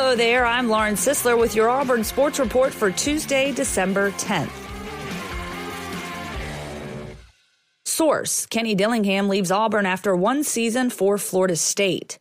Hello there, I'm Lauren Sisler with your Auburn Sports Report for Tuesday, December 10th. Source Kenny Dillingham leaves Auburn after one season for Florida State.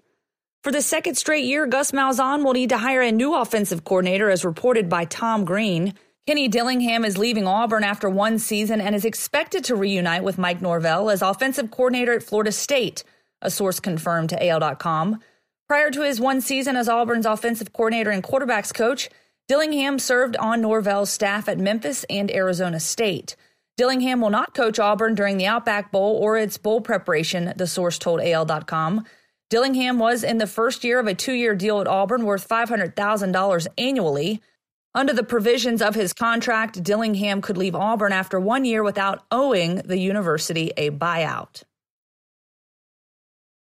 For the second straight year, Gus Malzahn will need to hire a new offensive coordinator, as reported by Tom Green. Kenny Dillingham is leaving Auburn after one season and is expected to reunite with Mike Norvell as offensive coordinator at Florida State, a source confirmed to AL.com. Prior to his one season as Auburn's offensive coordinator and quarterbacks coach, Dillingham served on Norvell's staff at Memphis and Arizona State. Dillingham will not coach Auburn during the Outback Bowl or its bowl preparation, the source told AL.com. Dillingham was in the first year of a two year deal at Auburn worth $500,000 annually. Under the provisions of his contract, Dillingham could leave Auburn after one year without owing the university a buyout.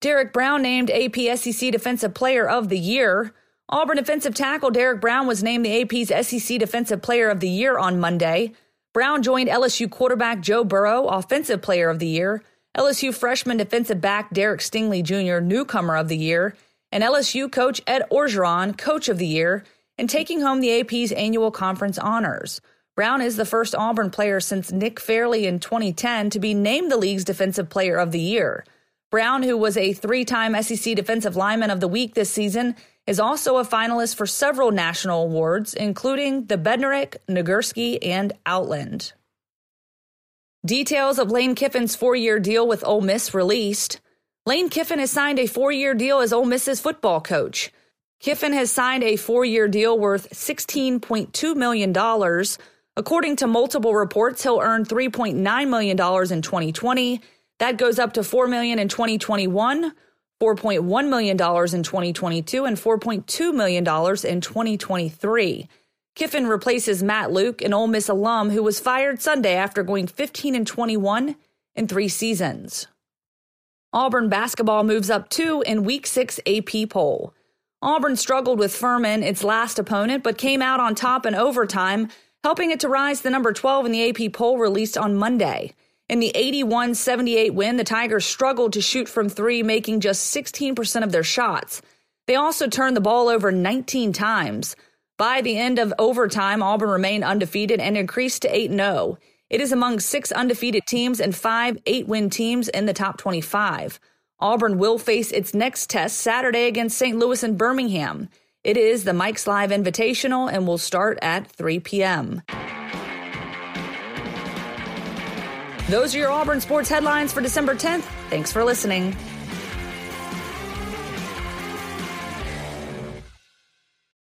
Derrick Brown named AP SEC Defensive Player of the Year. Auburn defensive tackle Derrick Brown was named the AP's SEC Defensive Player of the Year on Monday. Brown joined LSU quarterback Joe Burrow, Offensive Player of the Year, LSU freshman defensive back Derek Stingley Jr., Newcomer of the Year, and LSU coach Ed Orgeron, Coach of the Year, and taking home the AP's annual conference honors. Brown is the first Auburn player since Nick Fairley in 2010 to be named the league's Defensive Player of the Year. Brown, who was a three time SEC Defensive Lineman of the Week this season, is also a finalist for several national awards, including the Bednarik, Nagurski, and Outland. Details of Lane Kiffin's four year deal with Ole Miss released. Lane Kiffin has signed a four year deal as Ole Miss's football coach. Kiffin has signed a four year deal worth $16.2 million. According to multiple reports, he'll earn $3.9 million in 2020. That goes up to 4 million in 2021, $4.1 million in 2022, and $4.2 million in 2023. Kiffin replaces Matt Luke, an Ole Miss alum who was fired Sunday after going 15 and 21 in three seasons. Auburn basketball moves up two in Week 6 AP poll. Auburn struggled with Furman, its last opponent, but came out on top in overtime, helping it to rise to number 12 in the AP poll released on Monday. In the 81 78 win, the Tigers struggled to shoot from three, making just 16% of their shots. They also turned the ball over 19 times. By the end of overtime, Auburn remained undefeated and increased to 8 0. It is among six undefeated teams and five eight win teams in the top 25. Auburn will face its next test Saturday against St. Louis and Birmingham. It is the Mike Slive Invitational and will start at 3 p.m. Those are your Auburn sports headlines for December 10th. Thanks for listening.